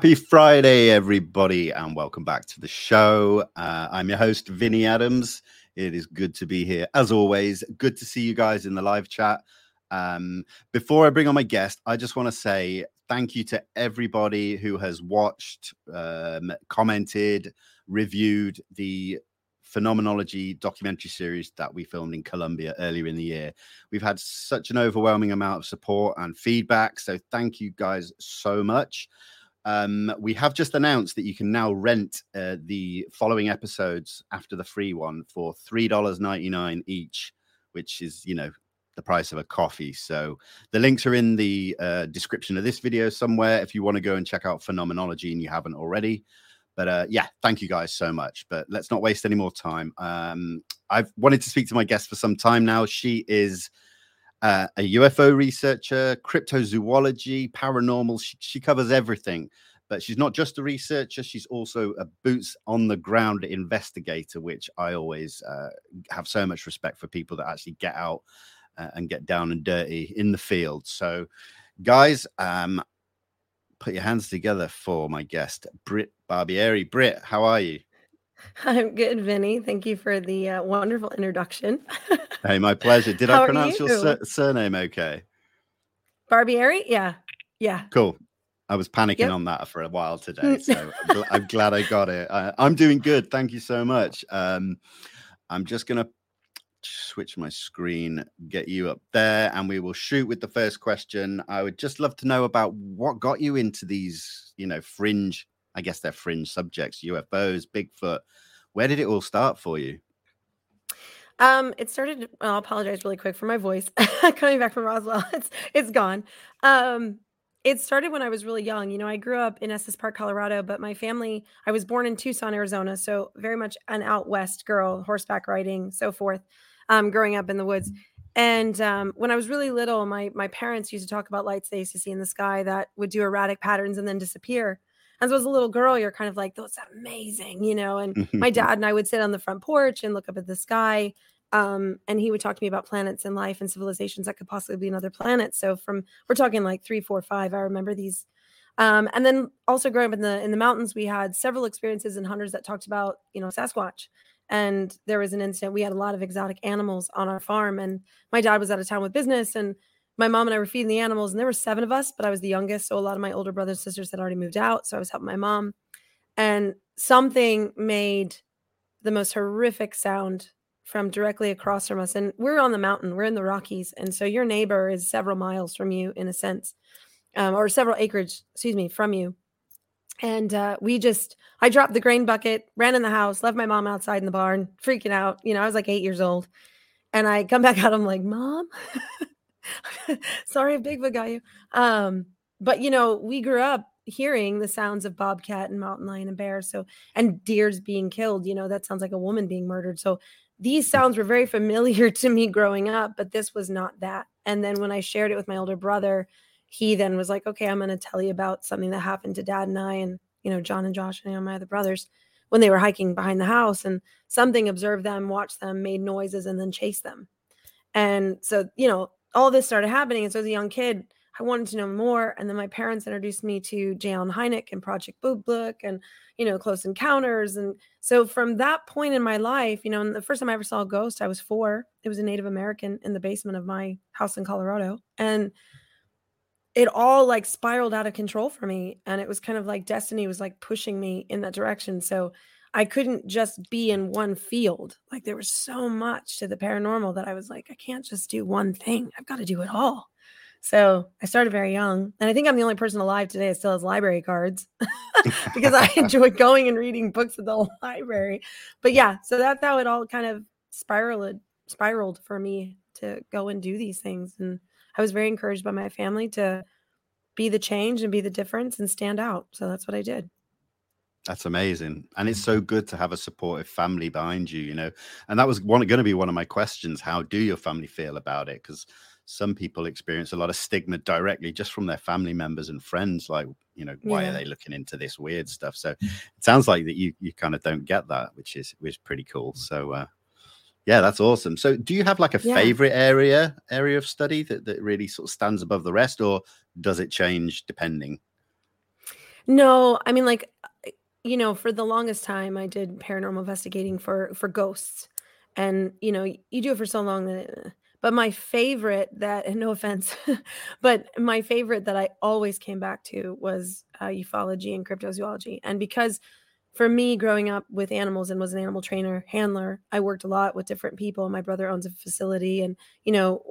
Happy Friday, everybody, and welcome back to the show. Uh, I'm your host, Vinnie Adams. It is good to be here, as always. Good to see you guys in the live chat. Um, before I bring on my guest, I just want to say thank you to everybody who has watched, um, commented, reviewed the phenomenology documentary series that we filmed in Colombia earlier in the year. We've had such an overwhelming amount of support and feedback. So thank you guys so much. Um, we have just announced that you can now rent uh, the following episodes after the free one for $3.99 each, which is, you know, the price of a coffee. So the links are in the uh, description of this video somewhere if you want to go and check out Phenomenology and you haven't already. But uh, yeah, thank you guys so much. But let's not waste any more time. Um, I've wanted to speak to my guest for some time now. She is uh, a UFO researcher, cryptozoology, paranormal. She, she covers everything. But she's not just a researcher, she's also a boots on the ground investigator, which I always uh, have so much respect for people that actually get out uh, and get down and dirty in the field. So, guys, um, put your hands together for my guest, Brit Barbieri. Brit, how are you? I'm good, Vinnie. Thank you for the uh, wonderful introduction. hey, my pleasure. Did I pronounce you? your sur- surname okay? Barbieri? Yeah. Yeah. Cool. I was panicking yep. on that for a while today. So I'm glad I got it. I, am doing good. Thank you so much. Um, I'm just going to switch my screen, get you up there, and we will shoot with the first question. I would just love to know about what got you into these, you know, fringe, I guess they're fringe subjects, UFOs, Bigfoot. Where did it all start for you? Um, it started. I'll apologize really quick for my voice. Coming back from Roswell, it's it's gone. Um, it started when I was really young. You know, I grew up in Estes Park, Colorado, but my family, I was born in Tucson, Arizona, so very much an out west girl, horseback riding, so forth um, growing up in the woods. And um, when I was really little, my my parents used to talk about lights they used to see in the sky that would do erratic patterns and then disappear. As as a little girl, you're kind of like, "That's amazing," you know. And my dad and I would sit on the front porch and look up at the sky, um, and he would talk to me about planets and life and civilizations that could possibly be another planet. So from we're talking like three, four, five. I remember these. Um, and then also growing up in the in the mountains, we had several experiences and hunters that talked about you know Sasquatch and there was an incident we had a lot of exotic animals on our farm and my dad was out of town with business and my mom and I were feeding the animals and there were seven of us but I was the youngest so a lot of my older brothers and sisters had already moved out so I was helping my mom and something made the most horrific sound from directly across from us and we're on the mountain we're in the Rockies and so your neighbor is several miles from you in a sense um, or several acreage excuse me from you and uh, we just, I dropped the grain bucket, ran in the house, left my mom outside in the barn, freaking out. You know, I was like eight years old. And I come back out, I'm like, Mom, sorry Bigfoot got you. Um, but, you know, we grew up hearing the sounds of bobcat and mountain lion and bear. So, and deers being killed, you know, that sounds like a woman being murdered. So, these mm. sounds were very familiar to me growing up, but this was not that. And then when I shared it with my older brother, he then was like, okay, I'm going to tell you about something that happened to dad and I and, you know, John and Josh and you know, my other brothers when they were hiking behind the house and something observed them, watched them, made noises, and then chased them. And so, you know, all this started happening. And so as a young kid, I wanted to know more. And then my parents introduced me to J. Allen Hynek and Project Blue Book and, you know, Close Encounters. And so from that point in my life, you know, the first time I ever saw a ghost, I was four. It was a Native American in the basement of my house in Colorado. And it all like spiraled out of control for me and it was kind of like destiny was like pushing me in that direction so i couldn't just be in one field like there was so much to the paranormal that i was like i can't just do one thing i've got to do it all so i started very young and i think i'm the only person alive today that still has library cards because i enjoy going and reading books at the library but yeah so that's how it all kind of spiraled spiraled for me to go and do these things and I was very encouraged by my family to be the change and be the difference and stand out. So that's what I did. That's amazing. And it's so good to have a supportive family behind you, you know. And that was one going to be one of my questions. How do your family feel about it? Because some people experience a lot of stigma directly just from their family members and friends, like, you know, why yeah. are they looking into this weird stuff? So it sounds like that you you kind of don't get that, which is which is pretty cool. So uh yeah, that's awesome. So, do you have like a yeah. favorite area area of study that, that really sort of stands above the rest, or does it change depending? No, I mean, like, you know, for the longest time, I did paranormal investigating for for ghosts, and you know, you do it for so long that. Uh, but my favorite that, and no offense, but my favorite that I always came back to was uh, ufology and cryptozoology, and because for me growing up with animals and was an animal trainer handler i worked a lot with different people my brother owns a facility and you know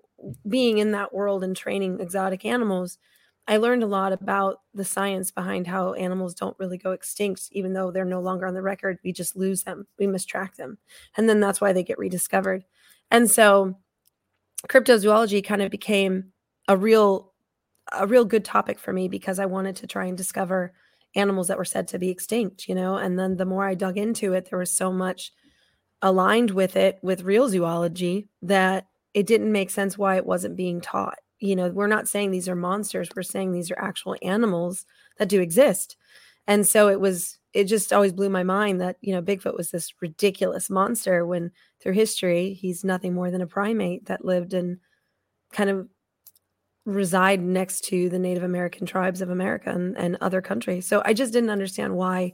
being in that world and training exotic animals i learned a lot about the science behind how animals don't really go extinct even though they're no longer on the record we just lose them we mistrack them and then that's why they get rediscovered and so cryptozoology kind of became a real a real good topic for me because i wanted to try and discover animals that were said to be extinct, you know? And then the more I dug into it, there was so much aligned with it with real zoology that it didn't make sense why it wasn't being taught. You know, we're not saying these are monsters, we're saying these are actual animals that do exist. And so it was it just always blew my mind that, you know, Bigfoot was this ridiculous monster when through history he's nothing more than a primate that lived and kind of reside next to the Native American tribes of America and, and other countries. So I just didn't understand why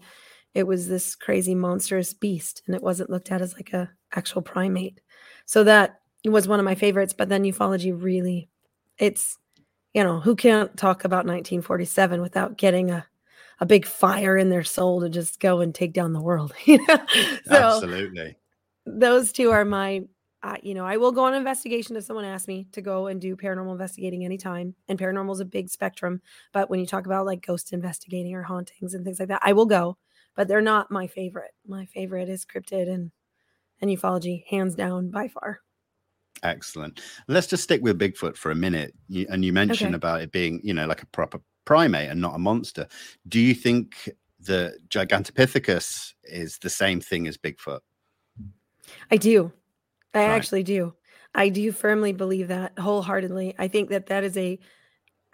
it was this crazy monstrous beast and it wasn't looked at as like a actual primate. So that was one of my favorites. But then ufology really, it's, you know, who can't talk about 1947 without getting a, a big fire in their soul to just go and take down the world. You know? so Absolutely. Those two are my I, you know, I will go on investigation if someone asks me to go and do paranormal investigating anytime. And paranormal is a big spectrum. But when you talk about like ghost investigating or hauntings and things like that, I will go. But they're not my favorite. My favorite is cryptid and and ufology, hands down by far. Excellent. Let's just stick with Bigfoot for a minute. You, and you mentioned okay. about it being, you know, like a proper primate and not a monster. Do you think the Gigantopithecus is the same thing as Bigfoot? I do. I right. actually do. I do firmly believe that wholeheartedly. I think that that is a,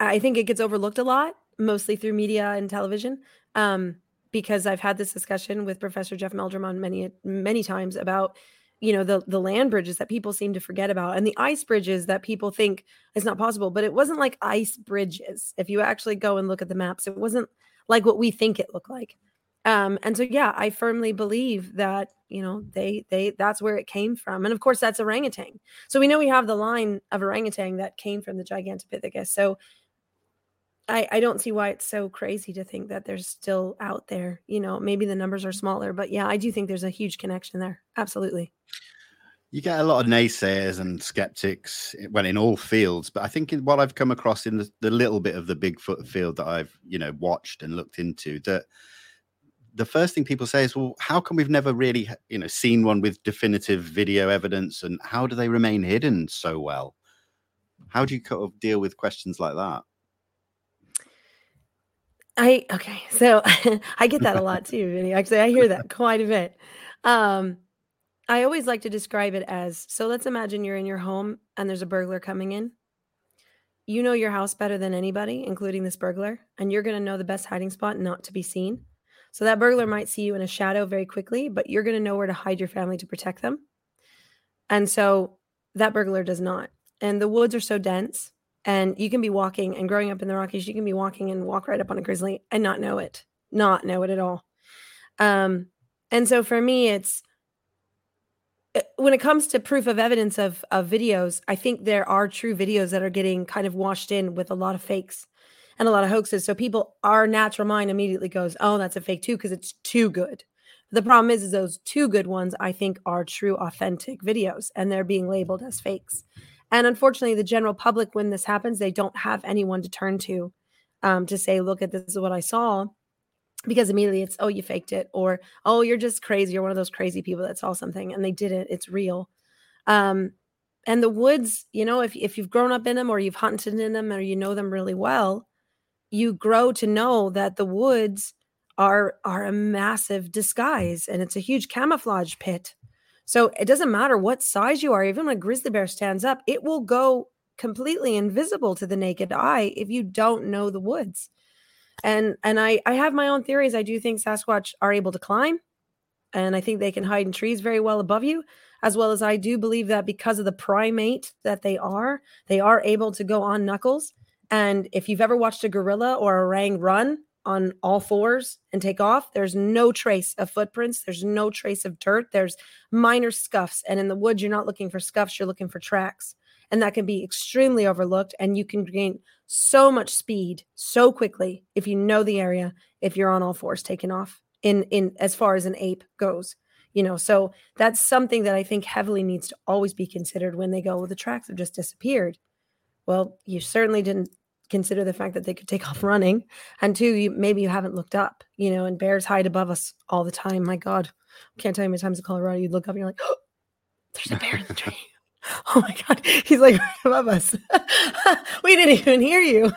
I think it gets overlooked a lot, mostly through media and television. Um, because I've had this discussion with Professor Jeff Meldrum on many, many times about, you know, the the land bridges that people seem to forget about and the ice bridges that people think is not possible. But it wasn't like ice bridges. If you actually go and look at the maps, it wasn't like what we think it looked like. Um, and so yeah, I firmly believe that you know they they that's where it came from, and of course that's orangutan. So we know we have the line of orangutan that came from the Gigantopithecus. So I I don't see why it's so crazy to think that they're still out there. You know, maybe the numbers are smaller, but yeah, I do think there's a huge connection there. Absolutely. You get a lot of naysayers and skeptics, eh, well, in all fields. But I think what I've come across in the, the little bit of the Bigfoot field that I've, you know, watched and looked into, that the first thing people say is, well, how come we've never really, you know, seen one with definitive video evidence, and how do they remain hidden so well? How do you kind of deal with questions like that? I okay, so I get that a lot too. Actually, I hear that quite a bit. Um, I always like to describe it as so. Let's imagine you're in your home and there's a burglar coming in. You know your house better than anybody, including this burglar, and you're going to know the best hiding spot not to be seen. So that burglar might see you in a shadow very quickly, but you're going to know where to hide your family to protect them. And so that burglar does not. And the woods are so dense, and you can be walking and growing up in the Rockies, you can be walking and walk right up on a grizzly and not know it, not know it at all. Um, and so for me, it's eh, when it comes to proof of evidence of of videos, I think there are true videos that are getting kind of washed in with a lot of fakes and a lot of hoaxes. So people, our natural mind immediately goes, "Oh, that's a fake too," because it's too good. The problem is, is those two good ones I think are true, authentic videos, and they're being labeled as fakes. And unfortunately, the general public, when this happens, they don't have anyone to turn to um, to say, "Look at this is what I saw," because immediately it's, "Oh, you faked it," or "Oh, you're just crazy. You're one of those crazy people that saw something and they didn't. It's real." Um, and the woods, you know, if if you've grown up in them or you've hunted in them or you know them really well, you grow to know that the woods are are a massive disguise and it's a huge camouflage pit. So it doesn't matter what size you are, even when a grizzly bear stands up, it will go completely invisible to the naked eye if you don't know the woods. And and I I have my own theories. I do think Sasquatch are able to climb and I think they can hide in trees very well above you as well as I do believe that because of the primate that they are, they are able to go on knuckles and if you've ever watched a gorilla or a orang run, on all fours and take off, there's no trace of footprints. There's no trace of dirt. There's minor scuffs. And in the woods, you're not looking for scuffs, you're looking for tracks. And that can be extremely overlooked. And you can gain so much speed so quickly if you know the area, if you're on all fours taking off in in as far as an ape goes you know so that's something that i think heavily needs to always be considered when they go well the tracks have just disappeared well you certainly didn't consider the fact that they could take off running. And two you maybe you haven't looked up you know and bears hide above us all the time. My god can't tell you how many times in colorado you look up and you're like oh, there's a bear in the tree. Oh my god he's like right above us. We didn't even hear you.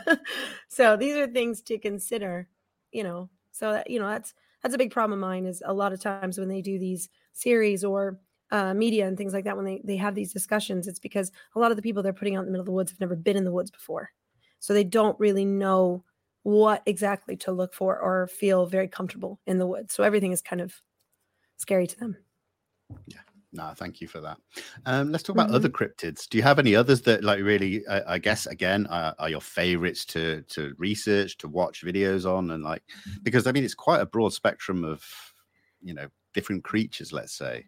So these are things to consider you know so that you know that's that's a big problem of mine is a lot of times when they do these series or uh, media and things like that when they, they have these discussions it's because a lot of the people they're putting out in the middle of the woods have never been in the woods before so they don't really know what exactly to look for or feel very comfortable in the woods so everything is kind of scary to them yeah no, thank you for that. Um, let's talk about mm-hmm. other cryptids. Do you have any others that, like, really? Uh, I guess again, are, are, your favorites to to research, to watch videos on, and like, because I mean, it's quite a broad spectrum of, you know, different creatures. Let's say.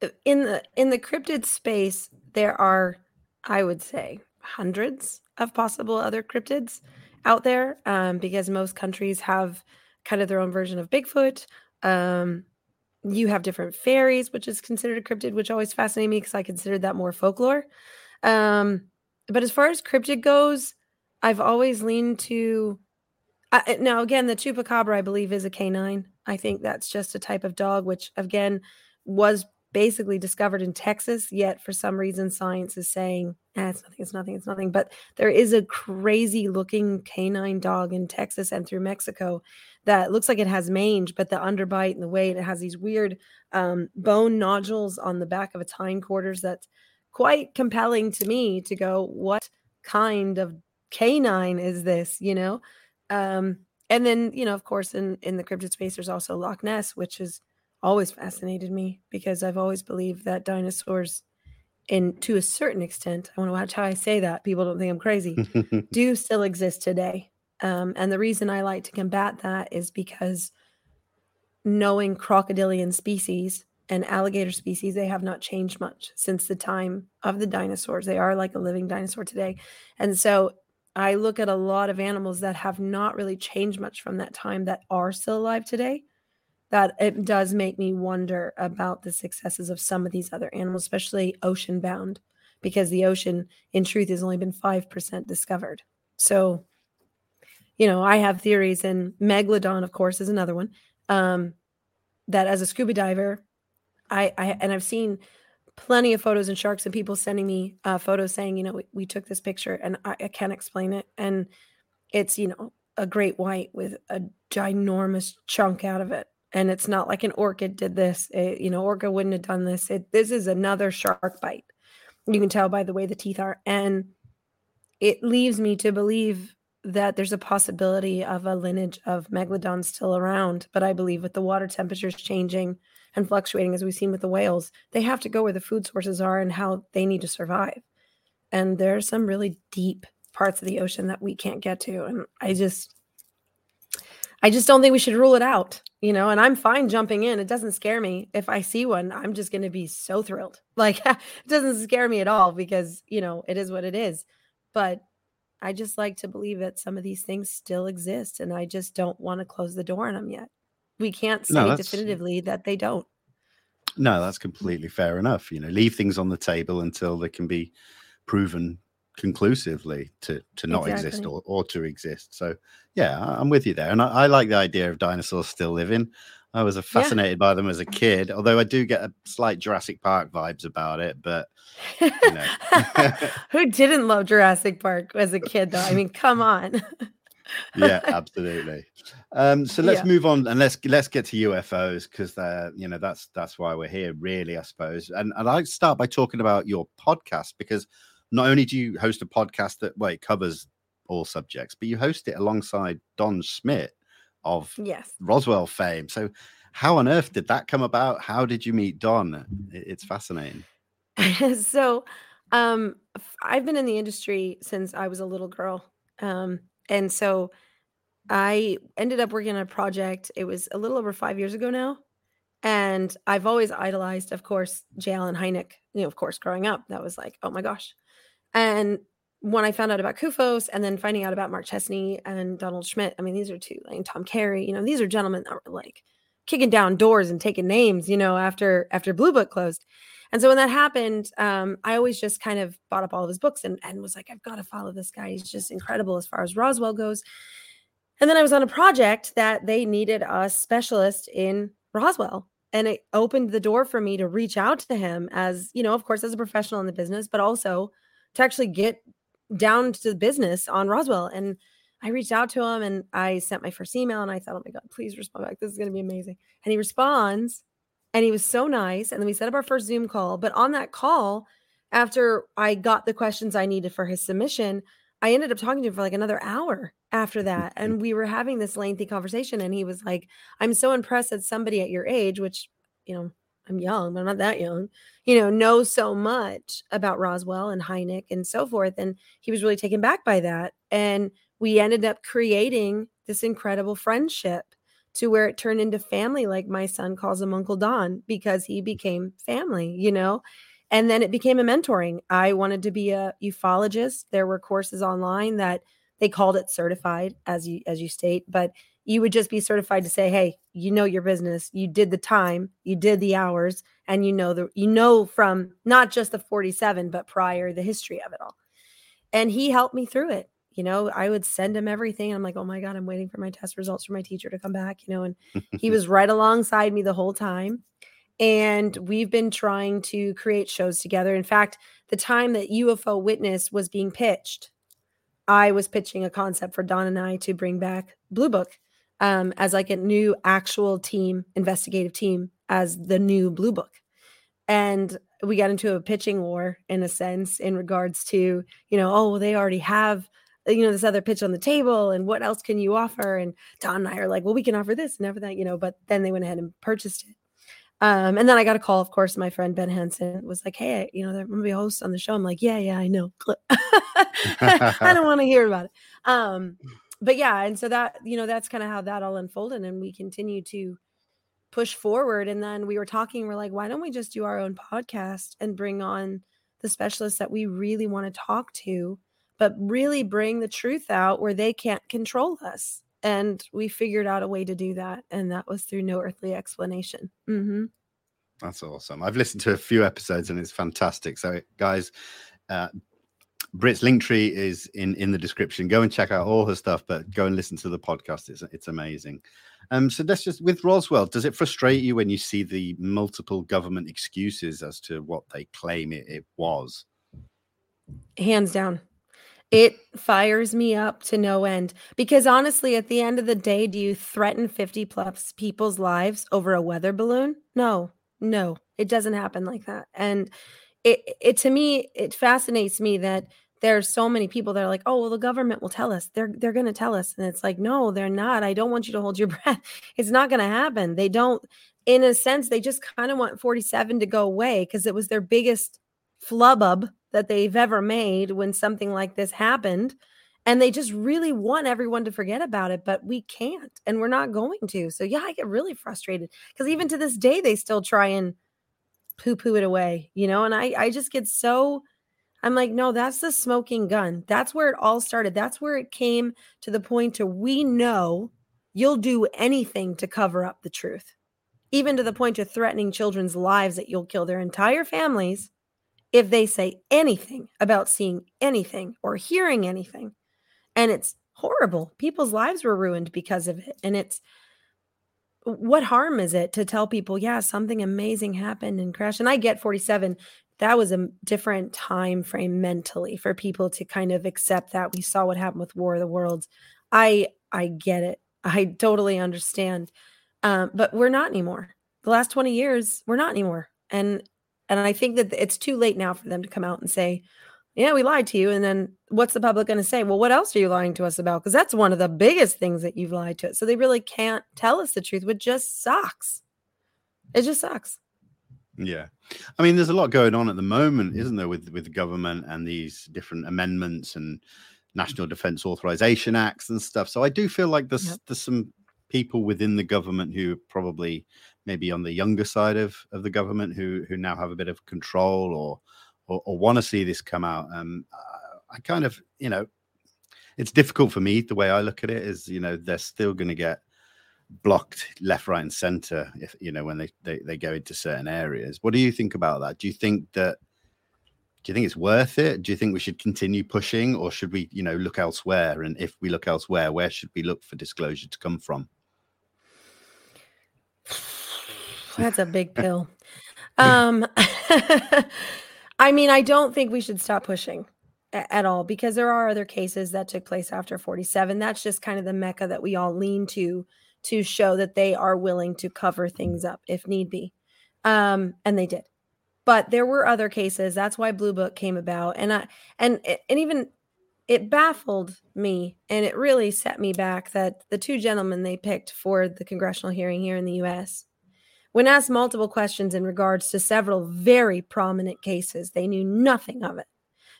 Uh, in the in the cryptid space, there are, I would say, hundreds of possible other cryptids out there, um, because most countries have kind of their own version of Bigfoot. Um, you have different fairies, which is considered a cryptid, which always fascinated me because I considered that more folklore. Um, but as far as cryptid goes, I've always leaned to. Uh, now, again, the chupacabra, I believe, is a canine. I think that's just a type of dog, which again was basically discovered in Texas. Yet, for some reason, science is saying eh, it's nothing, it's nothing, it's nothing. But there is a crazy looking canine dog in Texas and through Mexico that looks like it has mange, but the underbite and the weight, it has these weird um, bone nodules on the back of its hindquarters that's quite compelling to me to go, what kind of canine is this, you know? Um, and then, you know, of course, in, in the cryptid space, there's also Loch Ness, which has always fascinated me because I've always believed that dinosaurs and to a certain extent, I want to watch how I say that. People don't think I'm crazy. do still exist today. Um, and the reason I like to combat that is because knowing crocodilian species and alligator species, they have not changed much since the time of the dinosaurs. They are like a living dinosaur today. And so I look at a lot of animals that have not really changed much from that time that are still alive today. That it does make me wonder about the successes of some of these other animals, especially ocean bound, because the ocean, in truth, has only been 5% discovered. So you know, I have theories, and Megalodon, of course, is another one. Um, that as a scuba diver, I, I and I've seen plenty of photos and sharks and people sending me uh, photos saying, you know, we, we took this picture and I, I, can't explain it. And it's, you know, a great white with a ginormous chunk out of it. And it's not like an orchid did this. It, you know, orca wouldn't have done this. It, this is another shark bite. You can tell by the way the teeth are. And it leaves me to believe that there's a possibility of a lineage of megalodons still around. But I believe with the water temperatures changing and fluctuating, as we've seen with the whales, they have to go where the food sources are and how they need to survive. And there are some really deep parts of the ocean that we can't get to. And I just, I just don't think we should rule it out, you know. And I'm fine jumping in. It doesn't scare me. If I see one, I'm just going to be so thrilled. Like it doesn't scare me at all because, you know, it is what it is. But I just like to believe that some of these things still exist, and I just don't want to close the door on them yet. We can't say no, definitively that they don't. No, that's completely fair enough. You know, leave things on the table until they can be proven conclusively to to not exactly. exist or, or to exist. So yeah, I'm with you there. And I, I, like the idea of dinosaurs still living. I was fascinated yeah. by them as a kid, although I do get a slight Jurassic Park vibes about it. But you know. who didn't love Jurassic Park as a kid, though? I mean, come on. yeah, absolutely. Um, so let's yeah. move on and let's let's get to UFOs because they're you know that's that's why we're here, really, I suppose. And and I'd start by talking about your podcast because not only do you host a podcast that well, it covers all subjects, but you host it alongside Don Schmitt of yes. Roswell fame. So, how on earth did that come about? How did you meet Don? It's fascinating. so, um, I've been in the industry since I was a little girl. Um, and so I ended up working on a project. It was a little over five years ago now. And I've always idolized, of course, J. Allen Hynek. You know, of course, growing up, that was like, oh my gosh. And when I found out about CUFOS and then finding out about Mark Chesney and Donald Schmitt, I mean, these are two, and Tom Carey, you know, these are gentlemen that were like kicking down doors and taking names, you know, after after Blue Book closed. And so when that happened, um, I always just kind of bought up all of his books and, and was like, I've got to follow this guy. He's just incredible as far as Roswell goes. And then I was on a project that they needed a specialist in Roswell. And it opened the door for me to reach out to him as, you know, of course, as a professional in the business, but also to actually get down to the business on Roswell. And I reached out to him and I sent my first email and I thought, oh my God, please respond back. This is going to be amazing. And he responds and he was so nice. And then we set up our first Zoom call. But on that call, after I got the questions I needed for his submission, I ended up talking to him for like another hour after mm-hmm. that. And we were having this lengthy conversation. And he was like, I'm so impressed that somebody at your age, which, you know, I'm young, but I'm not that young, you know, know so much about Roswell and Hynek and so forth. And he was really taken back by that. And we ended up creating this incredible friendship to where it turned into family, like my son calls him Uncle Don, because he became family, you know? And then it became a mentoring. I wanted to be a ufologist. There were courses online that they called it certified, as you as you state, but you would just be certified to say, hey, you know your business, you did the time, you did the hours, and you know the you know from not just the 47, but prior the history of it all. And he helped me through it. You know, I would send him everything. I'm like, oh my God, I'm waiting for my test results from my teacher to come back, you know, and he was right alongside me the whole time. And we've been trying to create shows together. In fact, the time that UFO Witness was being pitched, I was pitching a concept for Don and I to bring back Blue Book um, as like a new actual team, investigative team, as the new Blue Book. And we got into a pitching war in a sense in regards to, you know, oh, they already have, you know, this other pitch on the table and what else can you offer? And Don and I are like, well, we can offer this and everything, you know, but then they went ahead and purchased it. Um, and then I got a call, of course, my friend Ben Hansen was like, Hey, you know, there to be a host on the show. I'm like, Yeah, yeah, I know. I don't want to hear about it. Um, but yeah, and so that, you know, that's kind of how that all unfolded. And we continue to push forward. And then we were talking, we're like, why don't we just do our own podcast and bring on the specialists that we really want to talk to, but really bring the truth out where they can't control us. And we figured out a way to do that. And that was through No Earthly Explanation. Mm-hmm. That's awesome. I've listened to a few episodes and it's fantastic. So, guys, uh, Brit's link tree is in in the description. Go and check out all her stuff, but go and listen to the podcast. It's it's amazing. Um, so that's just with Roswell. Does it frustrate you when you see the multiple government excuses as to what they claim it, it was? Hands down. It fires me up to no end because honestly, at the end of the day, do you threaten 50 plus people's lives over a weather balloon? No, no, it doesn't happen like that. And it, it to me, it fascinates me that there's so many people that are like, oh, well, the government will tell us. They're they're to tell us, and it's like, no, they're not. I don't want you to hold your breath. It's not to happen. They don't. In a sense, they just kind of want 47 to go away because it was their biggest flubub that they've ever made when something like this happened. And they just really want everyone to forget about it, but we can't, and we're not going to. So yeah, I get really frustrated because even to this day, they still try and poo-poo it away, you know. And I, I just get so I'm like, no, that's the smoking gun. That's where it all started. That's where it came to the point to we know you'll do anything to cover up the truth, even to the point of threatening children's lives that you'll kill their entire families if they say anything about seeing anything or hearing anything. And it's horrible. People's lives were ruined because of it. And it's what harm is it to tell people, yeah, something amazing happened and crashed? And I get 47 that was a different time frame mentally for people to kind of accept that we saw what happened with war of the worlds. I i get it. I totally understand. Um, but we're not anymore. The last 20 years we're not anymore. And and i think that it's too late now for them to come out and say yeah we lied to you. And then what's the public going to say? Well what else are you lying to us about? Because that's one of the biggest things that you've lied to us. So they really can't tell us the truth which just sucks. It just sucks yeah. I mean, there's a lot going on at the moment, isn't there, with with the government and these different amendments and national defense authorization acts and stuff. So I do feel like there's Yep. there's some people within the government who probably maybe on the younger side of, of the government who who now have a bit of control or or, or want to see this come out. Um, I kind of you know, it's difficult for me. The way I look at it is, you know, they're still going to get blocked left, right, and center if you know when they, they they go into certain areas. What do you think about that? Do you think that do you think it's worth it? Do you think we should continue pushing, or should we, you know, look elsewhere? And if we look elsewhere, where should we look for disclosure to come from? That's a big pill. Um, I mean, I don't think we should stop pushing at all because there are other cases that took place after 47. That's just kind of the mecca that we all lean to to show that they are willing to cover things up if need be. Um, and they did. But there were other cases. That's why Blue Book came about. And I and and even it baffled me and it really set me back that the two gentlemen they picked for the congressional hearing here in the US when asked multiple questions in regards to several very prominent cases, they knew nothing of it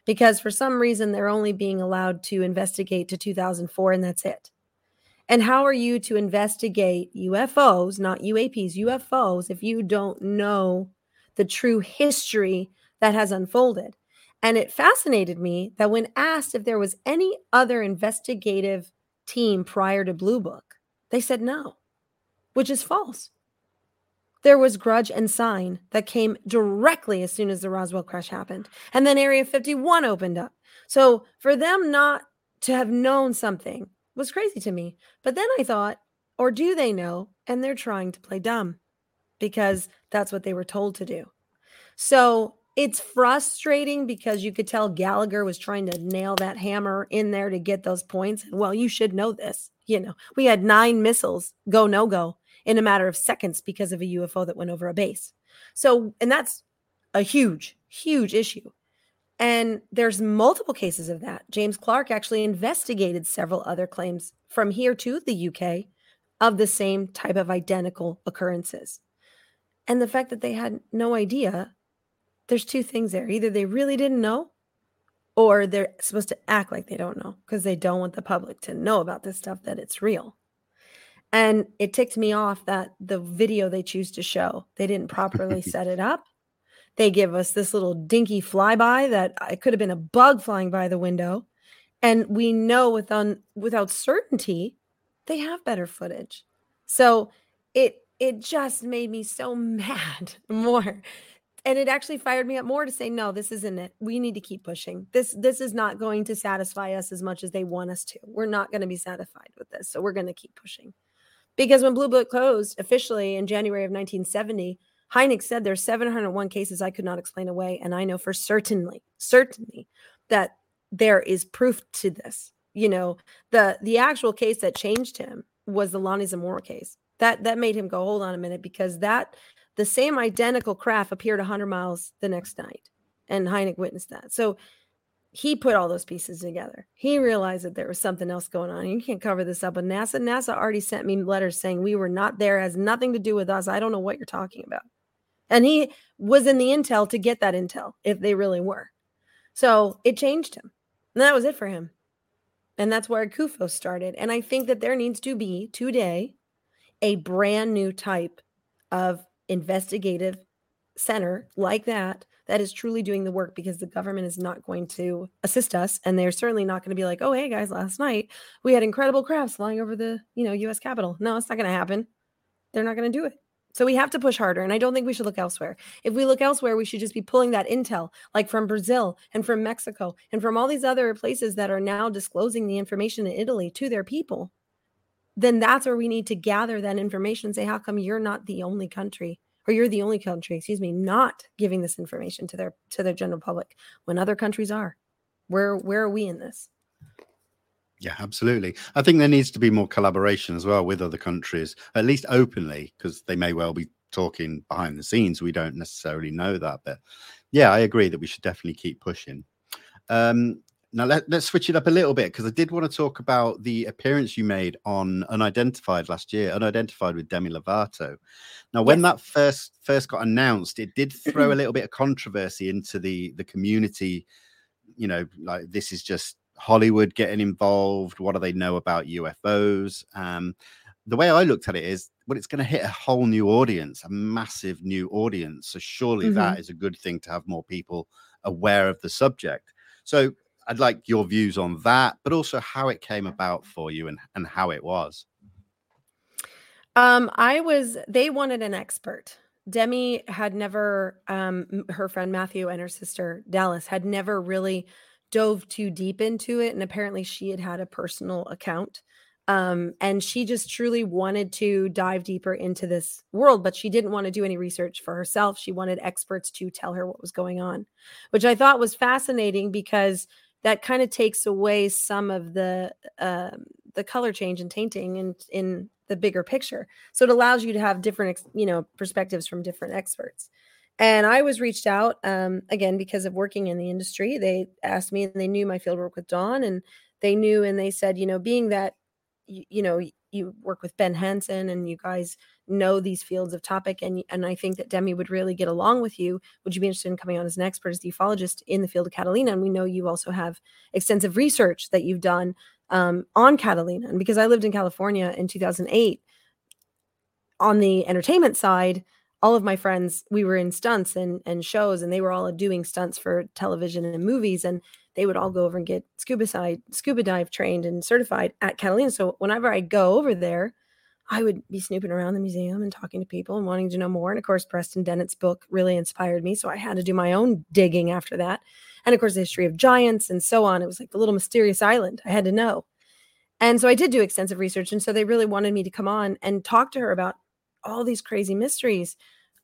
because for some reason they're only being allowed to investigate to 2004 and that's it. And how are you to investigate UFOs, not UAPs, UFOs, if you don't know the true history that has unfolded? And it fascinated me that when asked if there was any other investigative team prior to Blue Book, they said no, which is false. There was Grudge and Sign that came directly as soon as the Roswell crash happened. And then Area 51 opened up. So for them not to have known something was crazy to me. But then I thought, or do they know? And they're trying to play dumb because that's what they were told to do. So it's frustrating because you could tell Gallagher was trying to nail that hammer in there to get those points. Well, you should know this. You know, we had nine missiles go no go in a matter of seconds because of a UFO that went over a base. So, and that's a huge, huge issue. And there's multiple cases of that. James Clark actually investigated several other claims from here to the UK of the same type of identical occurrences. And the fact that they had no idea, there's two things there. Either they really didn't know, or they're supposed to act like they don't know because they don't want the public to know about this stuff that it's real. And it ticked me off that the video they choose to show, they didn't properly set it up. They give us this little dinky flyby that it could have been a bug flying by the window. And we know without certainty, they have better footage. So it it just made me so mad more. And it actually fired me up more to say, no, this isn't it. We need to keep pushing. This this is not going to satisfy us as much as they want us to. We're not going to be satisfied with this. So we're going to keep pushing. Because when Blue Book closed officially in January of 1970, Hynek said there's 701 cases I could not explain away. And I know for certainly, certainly that there is proof to this. You know, the the actual case that changed him was the Lonnie Zamora case. That that made him go, hold on a minute, because that the same identical craft appeared 100 miles the next night. And Hynek witnessed that. So he put all those pieces together. He realized that there was something else going on. You can't cover this up with NASA. NASA already sent me letters saying we were not there, has nothing to do with us. I don't know what you're talking about. And he was in the intel to get that intel if they really were. So it changed him. And that was it for him. And that's where Kufo started. And I think that there needs to be today a brand new type of investigative center like that that is truly doing the work because the government is not going to assist us and they're certainly not going to be like oh hey guys last night we had incredible crafts flying over the you know us capitol no it's not going to happen they're not going to do it so we have to push harder and i don't think we should look elsewhere. If we look elsewhere we should just be pulling that intel like from brazil and from mexico and from all these other places that are now disclosing the information in italy to their people. Then that's where we need to gather that information and say how come you're not the only country or you're the only country excuse me not giving this information to their to their general public when other countries are? Where where are we in this Yeah, absolutely. I think there needs to be more collaboration as well with other countries, at least openly, because they may well be talking behind the scenes. We don't necessarily know that, but yeah, I agree that we should definitely keep pushing. Um, now let, us switch it up a little bit because I did want to talk about the appearance you made on Unidentified last year, Unidentified with Demi Lovato. Now, when Yes. that first first got announced, it did throw a little bit of controversy into the the community. You know, like this is just Hollywood getting involved? What do they know about UFOs? Um, the way I looked at it is, well, it's going to hit a whole new audience, a massive new audience. So surely Mhm. that is a good thing to have more people aware of the subject. So I'd like your views on that, but also how it came about for you and, and how it was. Um, I was they wanted an expert. Demi had never um her friend Matthew and her sister Dallas had never really dove too deep into it and apparently she had had a personal account. Um and she just truly wanted to dive deeper into this world but she didn't want to do any research for herself. She wanted experts to tell her what was going on, which I thought was fascinating because that kind of takes away some of the um the color change and tainting in in the bigger picture so it allows you to have different you know perspectives from different experts and i was reached out um, again because of working in the industry they asked me and they knew my field work with don and they knew and they said you know being that you, you know you work with ben hansen and you guys know these fields of topic and and i think that demi would really get along with you would you be interested in coming on as an expert as the ufologist in the field of catalina and we know you also have extensive research that you've done um, on Catalina. And because I lived in California in 2008, on the entertainment side, all of my friends, we were in stunts and, and shows, and they were all doing stunts for television and movies. And they would all go over and get scuba side, scuba dive trained and certified at Catalina. So whenever I go over there, I would be snooping around the museum and talking to people and wanting to know more. And of course, Preston Dennett's book really inspired me. So I had to do my own digging after that. And of course, the history of giants and so on. It was like the little mysterious island. I had to know. And so I did do extensive research. And so they really wanted me to come on and talk to her about all these crazy mysteries.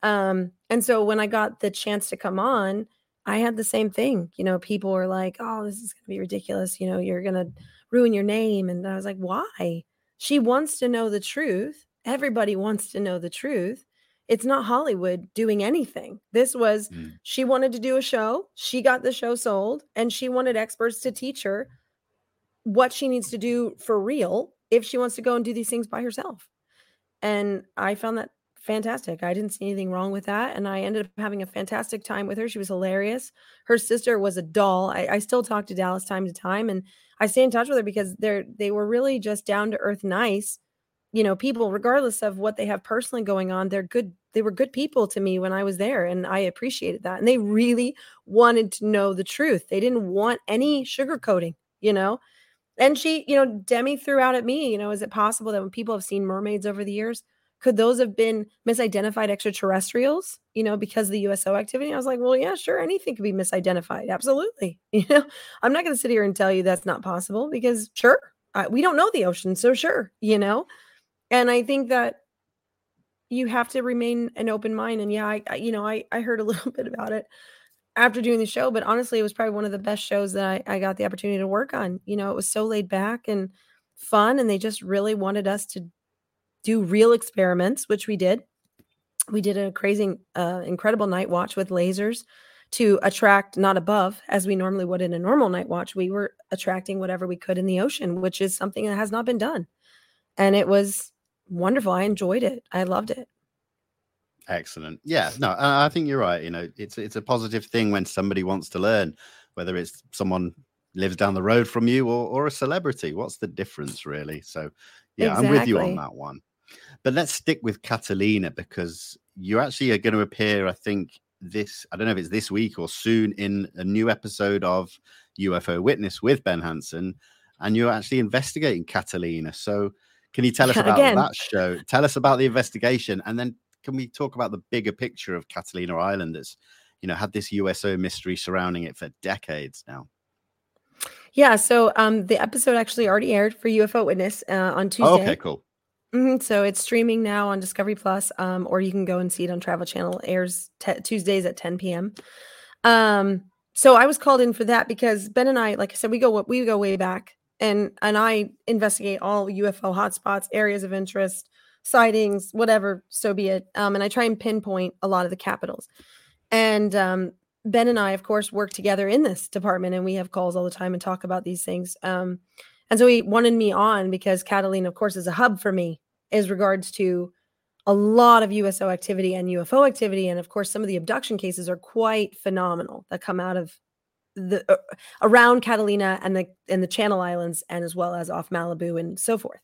Um, and so when I got the chance to come on, I had the same thing. You know, people were like, oh, this is going to be ridiculous. You know, you're going to ruin your name. And I was like, why? She wants to know the truth. Everybody wants to know the truth. It's not Hollywood doing anything. This was, Mm. she wanted to do a show. She got the show sold and she wanted experts to teach her what she needs to do for real if she wants to go and do these things by herself. And I found that fantastic. I didn't see anything wrong with that. And I ended up having a fantastic time with her. She was hilarious. Her sister was a doll. I, I still talk to Dallas time to time and I stay in touch with her because they're they were really just down to earth nice, you know, people, regardless of what they have personally going on. They're good, they were good people to me when I was there. And I appreciated that. And they really wanted to know the truth. They didn't want any sugarcoating, you know. And she, you know, Demi threw out at me, you know, is it possible that when people have seen mermaids over the years, could those have been misidentified extraterrestrials, you know, because of the USO activity? I was like, well, yeah, sure. Anything could be misidentified. Absolutely. You know, I'm not going to sit here and tell you that's not possible because sure, uh, we don't know the ocean. So sure, you know, and I think that you have to remain an open mind. And yeah, I, I you know, I, I heard a little bit about it after doing the show, but honestly, it was probably one of the best shows that I, I got the opportunity to work on. You know, it was so laid back and fun, and they just really wanted us to do real experiments, which we did. We did a crazy, uh, incredible night watch with lasers to attract not above as we normally would in a normal night watch. We were attracting whatever we could in the ocean, which is something that has not been done. And it was wonderful. I enjoyed it. I loved it. Excellent. Yeah, no, I I think you're right. You know, it's it's a positive thing when somebody wants to learn, whether it's someone lives down the road from you or or a celebrity. What's the difference, really? So, yeah, I'm with you on that one. But let's stick with Catalina because you actually are going to appear, I think, this I don't know if it's this week or soon in a new episode of UFO Witness with Ben Hansen, and you're actually investigating Catalina. So, can you tell us about Again. that show? Tell us about the investigation, and then can we talk about the bigger picture of Catalina Island that's you know had this USO mystery surrounding it for decades now? Yeah. So um, the episode actually already aired for UFO Witness uh, on Tuesday. Oh, okay, cool. Mhm, So it's streaming now on Discovery Plus, um, or you can go and see it on Travel Channel. It airs te- Tuesdays at 10 p.m. Um, so I was called in for that because Ben and I, like I said, we go we go way back, and and I investigate all UFO hotspots, areas of interest, sightings, whatever. So be it. Um, and I try and pinpoint a lot of the capitals. And um, Ben and I, of course, work together in this department, and we have calls all the time and talk about these things. Um, and so he wanted me on because Catalina, of course, is a hub for me as regards to a lot of USO activity and UFO activity. And of course, some of the abduction cases are quite phenomenal that come out of the uh, around Catalina and the and the Channel Islands and as well as off Malibu and so forth.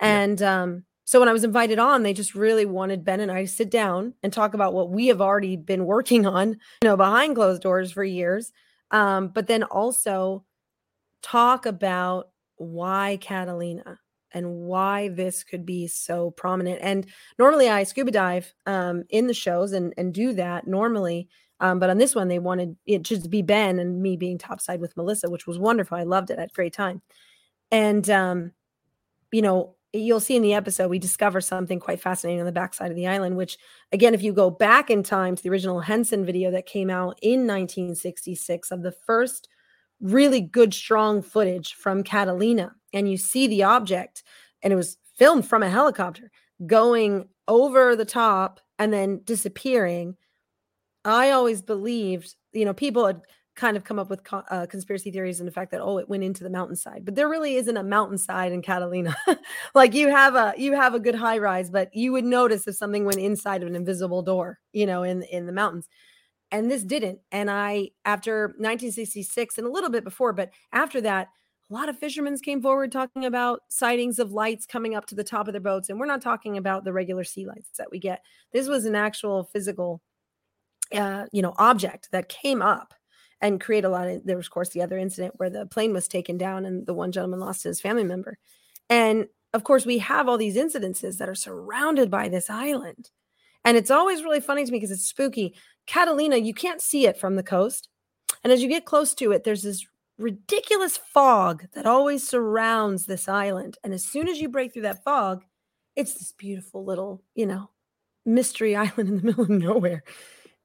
And yeah. um so when I was invited on, they just really wanted Ben and I to sit down and talk about what we have already been working on, you know, behind closed doors for years. Um, but then also talk about why Catalina and why this could be so prominent. And normally I scuba dive um, in the shows and and do that normally. Um, but on this one, they wanted it just to be Ben and me being topside with Melissa, which was wonderful. I loved it. I had a great time. And um, you know, you'll see in the episode we discover something quite fascinating on the backside of the island which again if you go back in time to the original henson video that came out in 1966 of the first really good strong footage from catalina and you see the object and it was filmed from a helicopter going over the top and then disappearing. I always believed you know people had kind of come up with co- uh, conspiracy theories and the fact that oh it went into the mountainside but there really isn't a mountainside in catalina. Like you have a you have a good high rise but you would notice if something went inside of an invisible door you know in in the mountains. And this didn't and i after 1966 and a little bit before but after that a lot of fishermen came forward talking about sightings of lights coming up to the top of their boats and we're not talking about the regular sea lights that we get. This was an actual physical uh, you know object that came up and create a lot of there was of course the other incident where the plane was taken down and the one gentleman lost his family member. And of course we have all these incidences that are surrounded by this island. And it's always really funny to me because it's spooky. Catalina you can't see it from the coast. And as you get close to it there's this ridiculous fog that always surrounds this island. And as soon as you break through that fog it's this beautiful little you know mystery island in the middle of nowhere.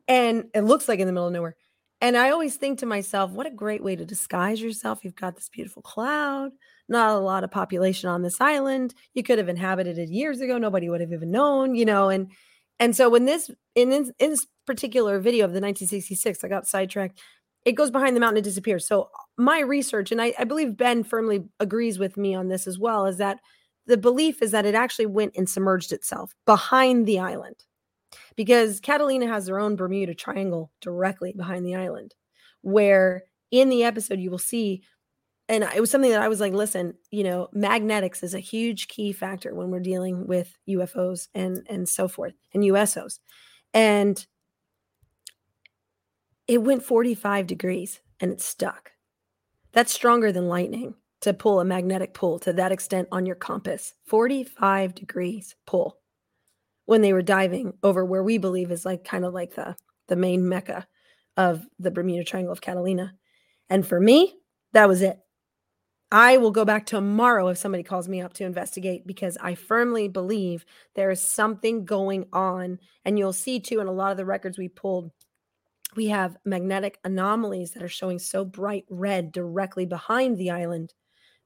And it looks like in the middle of nowhere and I always think to myself, what a great way to disguise yourself. You've got this beautiful cloud, not a lot of population on this island. You could have inhabited it years ago. Nobody would have even known, you know. And and so when this in, in, in this particular video of the 1966, I got sidetracked. It goes behind the mountain and disappears. So my research, and I, I believe Ben firmly agrees with me on this as well, is that the belief is that it actually went and submerged itself behind the island because Catalina has their own Bermuda Triangle directly behind the island, where in the episode you will see, and it was something that I was like, listen, you know, magnetics is a huge key factor when we're dealing with UFOs and and so forth and USOs, and it went 45 degrees and it stuck. That's stronger than lightning to pull a magnetic pull to that extent on your compass. 45 degrees pull when they were diving over where we believe is like kind of like the the main mecca of the Bermuda Triangle of Catalina. And for me, that was it. I will go back tomorrow if somebody calls me up to investigate because I firmly believe there is something going on. And you'll see too in a lot of the records we pulled, we have magnetic anomalies that are showing so bright red directly behind the island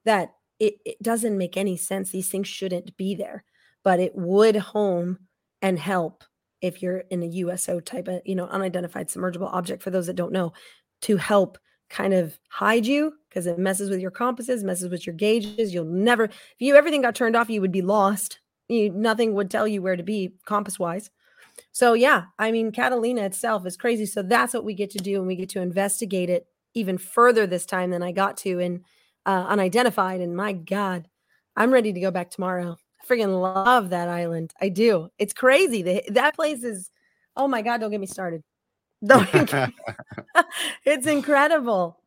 that it, it doesn't make any sense. These things shouldn't be there, but it would home and help if you're in a USO type of, you know, unidentified submergible object, for those that don't know, to help kind of hide you because it messes with your compasses, messes with your gauges. You'll never, if you everything got turned off, you would be lost. You, nothing would tell you where to be compass wise. So, yeah, I mean, Catalina itself is crazy. So, that's what we get to do. And we get to investigate it even further this time than I got to in uh, unidentified. And my God, I'm ready to go back tomorrow freaking love that island. I do. It's crazy. The, that place is, oh my God, don't get me started. it's incredible.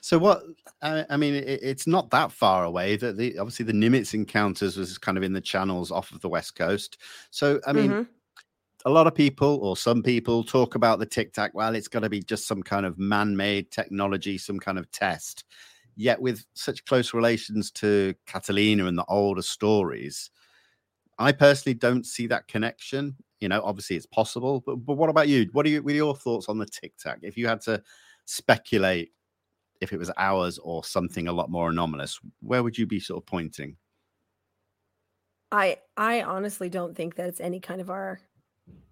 So what? I mean, it, it's not that far away. That the obviously the Nimitz encounters was kind of in the channels off of the west coast. So I mean, mm-hmm. a lot of people or some people talk about the Tic Tac. Well, it's got to be just some kind of man-made technology, some kind of test. Yet, with such close relations to Catalina and the older stories, I personally don't see that connection. You know, obviously it's possible, but but what about you? What are, you, what are your thoughts on the Tic Tac? If you had to speculate if it was ours or something a lot more anomalous, where would you be sort of pointing? I I honestly don't think that it's any kind of our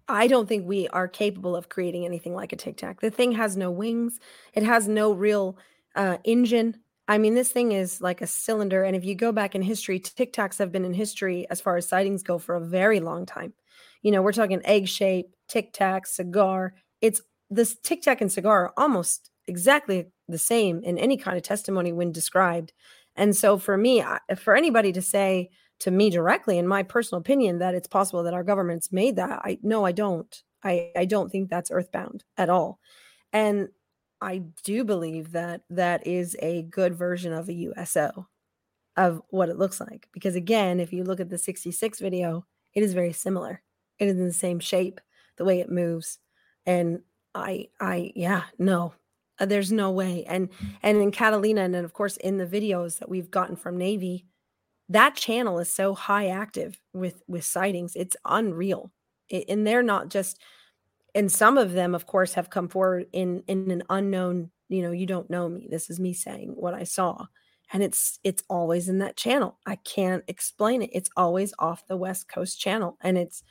I don't think we are capable of creating anything like a tic tac. The thing has no wings. It has no real uh, engine. I mean, this thing is like a cylinder. And if you go back in history, Tic Tacs have been in history as far as sightings go for a very long time. You know, we're talking egg shape, Tic Tac, cigar. It's this Tic Tac and cigar are almost exactly the same in any kind of testimony when described. And so for me, for anybody to say to me directly, in my personal opinion, that it's possible that our government's made that, I no, I don't. I, I don't think that's earthbound at all. And I do believe that that is a good version of a USO of what it looks like. Because again, if you look at the 66 video, it is very similar. It is in the same shape, the way it moves. And I, I, yeah, no, uh, there's no way. And, and in Catalina, and then of course in the videos that we've gotten from Navy, that channel is so high active with, with sightings. It's unreal. It, and they're not just, and some of them, of course, have come forward in, in an unknown, you know, you don't know me. This is me saying what I saw. And it's it's always in that channel. I can't explain it. It's always off the west coast channel and it's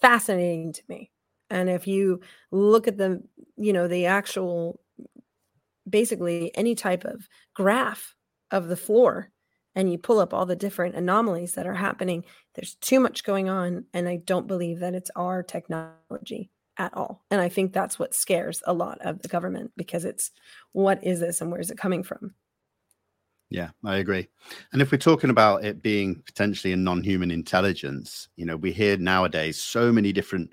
fascinating to me. And if you look at the you know the actual basically any type of graph of the floor and you pull up all the different anomalies that are happening there's too much going on and i don't believe that it's our technology at all and i think that's what scares a lot of the government because it's what is this and where is it coming from yeah, I agree. And if we're talking about it being potentially a non-human intelligence, you know, we hear nowadays so many different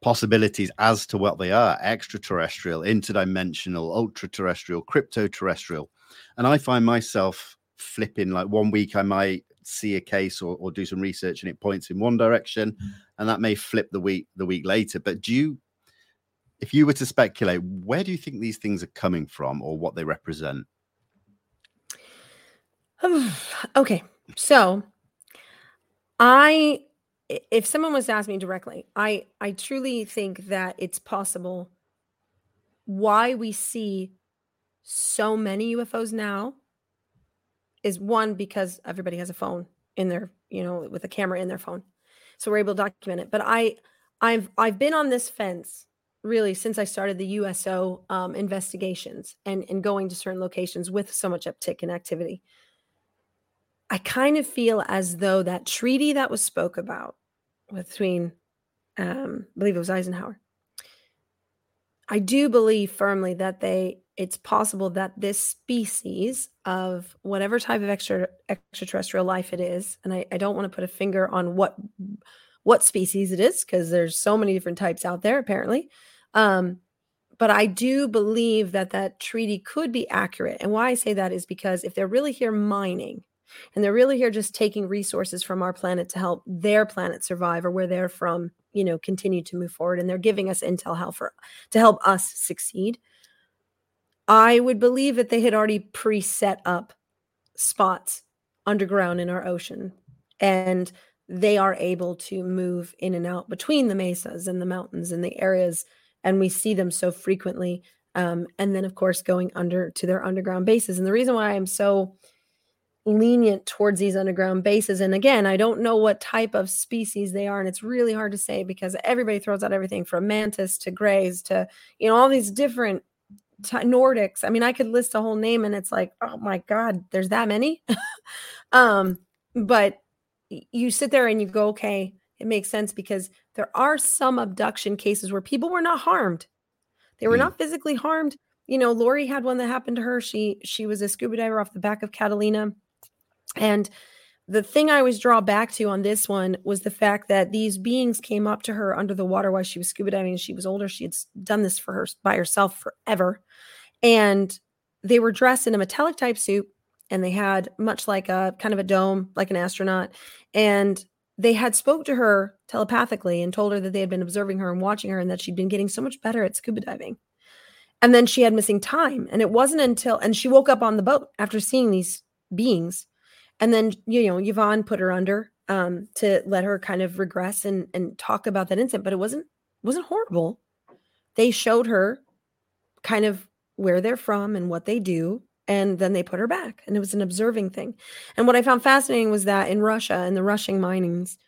possibilities as to what they are extraterrestrial, interdimensional, ultra terrestrial, crypto terrestrial. And I find myself flipping like one week I might see a case or, or do some research and it points in one direction mm. and that may flip the week the week later. But do you if you were to speculate, where do you think these things are coming from or what they represent? okay. So I if someone was to ask me directly, I I truly think that it's possible why we see so many UFOs now is one because everybody has a phone in their, you know, with a camera in their phone. So we're able to document it. But I I've I've been on this fence really since I started the USO um, investigations and and going to certain locations with so much uptick in activity. I kind of feel as though that treaty that was spoke about between, um, I believe it was Eisenhower. I do believe firmly that they it's possible that this species of whatever type of extra extraterrestrial life it is, and I, I don't want to put a finger on what what species it is because there's so many different types out there apparently. Um, but I do believe that that treaty could be accurate. And why I say that is because if they're really here mining, and they're really here just taking resources from our planet to help their planet survive or where they're from, you know, continue to move forward. And they're giving us intel help for, to help us succeed. I would believe that they had already pre-set up spots underground in our ocean. And they are able to move in and out between the mesas and the mountains and the areas. And we see them so frequently. Um, and then, of course, going under to their underground bases. And the reason why I'm so lenient towards these underground bases. And again, I don't know what type of species they are, and it's really hard to say because everybody throws out everything from mantis to grays to you know all these different t- Nordics. I mean, I could list a whole name, and it's like, oh my god, there's that many. um, but you sit there and you go, okay, it makes sense because there are some abduction cases where people were not harmed. They were mm. not physically harmed. You know, Lori had one that happened to her. She she was a scuba diver off the back of Catalina and the thing I always draw back to on this one was the fact that these beings came up to her under the water while she was scuba diving. She was older. She had done this for her by herself forever. And they were dressed in a metallic type suit and they had much like a kind of a dome, like an astronaut. And they had spoke to her telepathically and told her that they had been observing her and watching her and that she'd been getting so much better at scuba diving. And then she had missing time. And it wasn't until, and she woke up on the boat after seeing these beings and then you know Yvonne put her under um, to let her kind of regress and and talk about that incident, but it wasn't wasn't horrible. They showed her kind of where they're from and what they do, and then they put her back, and it was an observing thing. And what I found fascinating was that in Russia, in the Russian minings,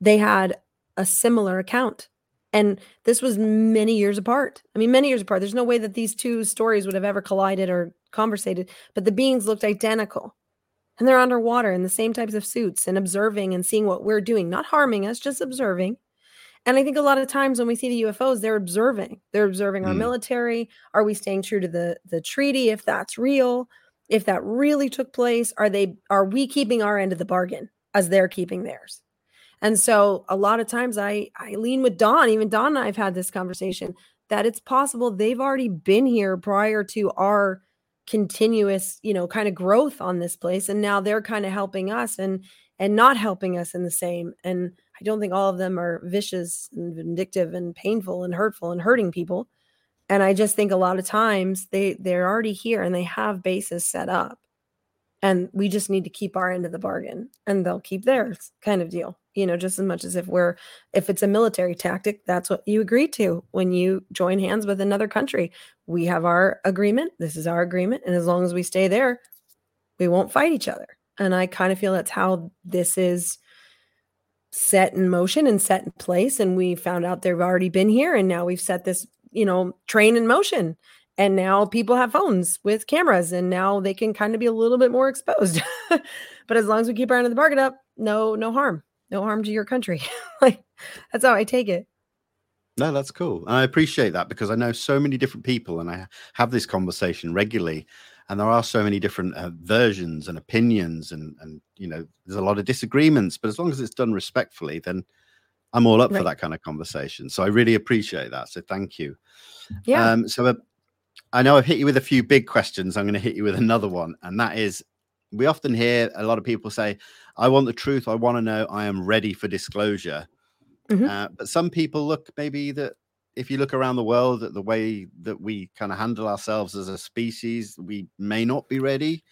they had a similar account. And this was many years apart. I mean, many years apart. There's no way that these two stories would have ever collided or conversated, but the beings looked identical and they're underwater in the same types of suits and observing and seeing what we're doing, not harming us, just observing. And I think a lot of times when we see the UFOs, they're observing. They're observing our Mm. military. Are we staying true to the the treaty if that's real? If that really took place, are they are we keeping our end of the bargain as they're keeping theirs? And so a lot of times I I lean with Don, even Don and I have had this conversation that it's possible they've already been here prior to our continuous, you know, kind of growth on this place and now they're kind of helping us and and not helping us in the same and I don't think all of them are vicious and vindictive and painful and hurtful and hurting people. And I just think a lot of times they they're already here and they have bases set up. And we just need to keep our end of the bargain and they'll keep theirs kind of deal. You know, just as much as if we're if it's a military tactic, that's what you agree to when you join hands with another country. We have our agreement. This is our agreement. And as long as we stay there, we won't fight each other. And I kind of feel that's how this is set in motion and set in place and we found out they've already been here and now we've set this you know train in motion and now people have phones with cameras and now they can kind of be a little bit more exposed but as long as we keep our end of the bargain up no no harm no harm to your country like that's how i take it No, that's cool. And I appreciate that because I know so many different people and I have this conversation regularly. And there are so many different uh, versions and opinions, and, and, you know, there's a lot of disagreements. But as long as it's done respectfully, then I'm all up for that kind of conversation. So I really appreciate that. So thank you. yeah Um, so uh, I know I've hit you with a few big questions. I'm going to hit you with another one, and that is we often hear a lot of people say, I want the truth. I want to know. I am ready for disclosure. Mhm. Uh, but some people look maybe that if you look around the world at the way that we kind of handle ourselves as a species, we may not be ready.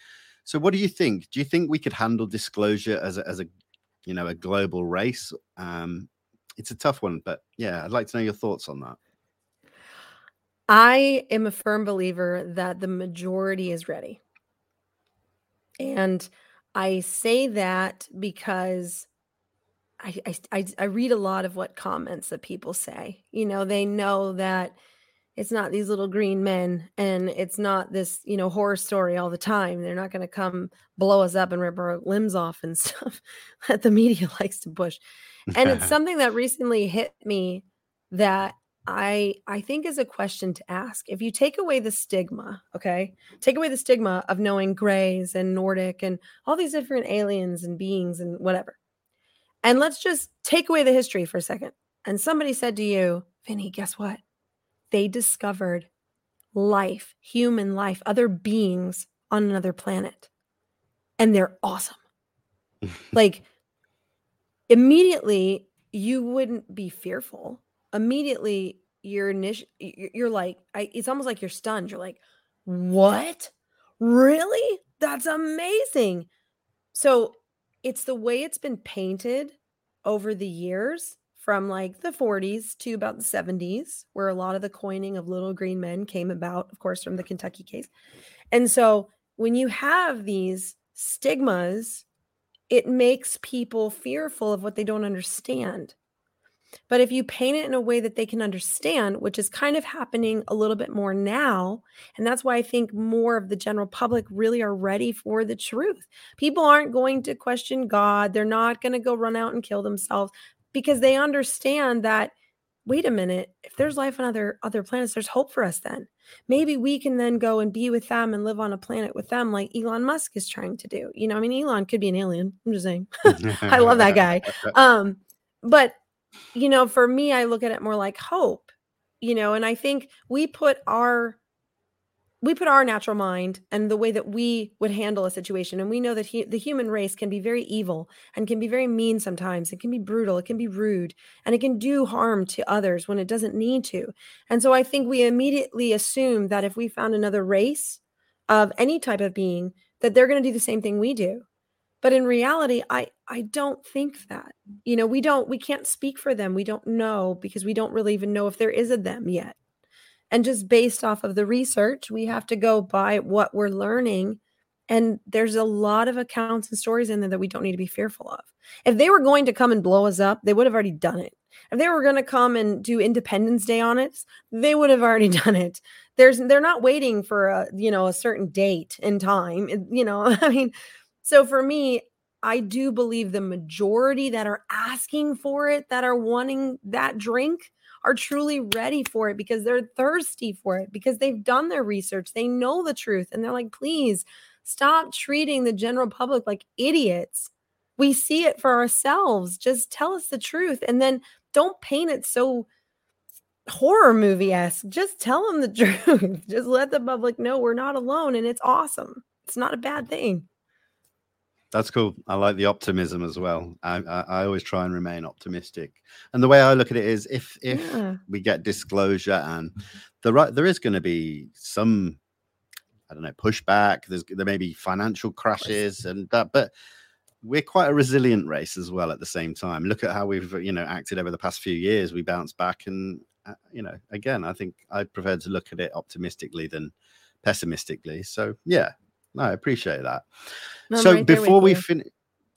So what do you think? Do you think we could handle disclosure as a, as a you know, a global race? Um, it's a tough one, but yeah, I'd like to know your thoughts on that. I am a firm believer that the majority is ready. And I say that because I, I, I, I read a lot of what comments that people say. You know, they know that it's not these little green men and it's not this, you know, horror story all the time. They're not going to come blow us up and rip our limbs off and stuff that the media likes to push. And it's something that recently hit me that I I think is a question to ask. If you take away the stigma, okay? Take away the stigma of knowing grays and Nordic and all these different aliens and beings and whatever. And let's just take away the history for a second. And somebody said to you, Vinnie, guess what? They discovered life, human life, other beings on another planet. And they're awesome. like immediately you wouldn't be fearful immediately you're initi- you're like I, it's almost like you're stunned you're like what really that's amazing so it's the way it's been painted over the years from like the 40s to about the 70s where a lot of the coining of little green men came about of course from the kentucky case and so when you have these stigmas it makes people fearful of what they don't understand. But if you paint it in a way that they can understand, which is kind of happening a little bit more now, and that's why I think more of the general public really are ready for the truth. People aren't going to question God, they're not going to go run out and kill themselves because they understand that wait a minute, if there's life on other other planets, there's hope for us then. Maybe we can then go and be with them and live on a planet with them like Elon Musk is trying to do. You know, I mean Elon could be an alien. I'm just saying. I love that guy. Um, but you know, for me, I look at it more like hope, you know, and I think we put our we put our natural mind and the way that we would handle a situation and we know that he, the human race can be very evil and can be very mean sometimes it can be brutal it can be rude and it can do harm to others when it doesn't need to and so i think we immediately assume that if we found another race of any type of being that they're going to do the same thing we do but in reality i i don't think that. You know we don't we can't speak for them we don't know because we don't really even know if there is a them yet. And just based off of the research we have to go by what we're learning and there's a lot of accounts and stories in there that we don't need to be fearful of. If they were going to come and blow us up they would have already done it. If they were going to come and do independence day on it they would have already done it. There's they're not waiting for a you know a certain date and time you know i mean so for me I do believe the majority that are asking for it, that are wanting that drink, are truly ready for it because they're thirsty for it, because they've done their research, they know the truth, and they're like, please stop treating the general public like idiots. We see it for ourselves. Just tell us the truth. And then don't paint it so horror movie esque. Just tell them the truth. Just let the public know we're not alone and it's awesome. It's not a bad thing. That's cool. I like the optimism as well. I, I, I, always try and remain optimistic. And the way I look at it is, if if yeah. we get disclosure and the right, there is going to be some, I don't know, pushback. There's there may be financial crashes and that, but we're quite a resilient race as well. At the same time, look at how we've you know acted over the past few years. We bounce back, and uh, you know, again, I think I prefer to look at it optimistically than pessimistically. So yeah, no, I appreciate that. I'm so right before we finish,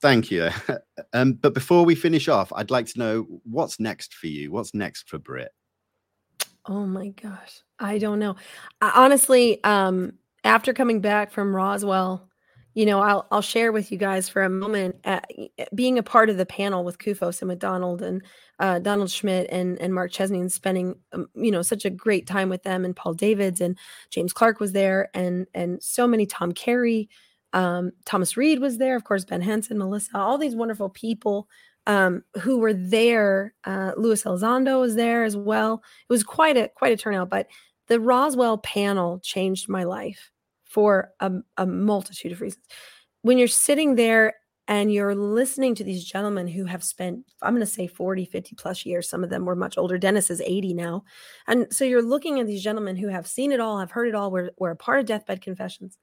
thank you. um, but before we finish off, I'd like to know what's next for you. What's next for Brit? Oh my gosh, I don't know. I, honestly, um, after coming back from Roswell, you know, I'll I'll share with you guys for a moment uh, being a part of the panel with CUFOS and with Donald and uh, Donald Schmitt and and Mark Chesney and spending um, you know such a great time with them and Paul Davids and James Clark was there and and so many Tom Carey, um, Thomas Reed was there, of course Ben Hansen, Melissa, all these wonderful people um, who were there. Uh, Luis Elizondo was there as well. It was quite a quite a turnout, but the Roswell panel changed my life for a, a multitude of reasons. When you're sitting there and you're listening to these gentlemen who have spent i'm going to say 40 50 plus years some of them were much older dennis is 80 now and so you're looking at these gentlemen who have seen it all have heard it all we're, we're a part of deathbed confessions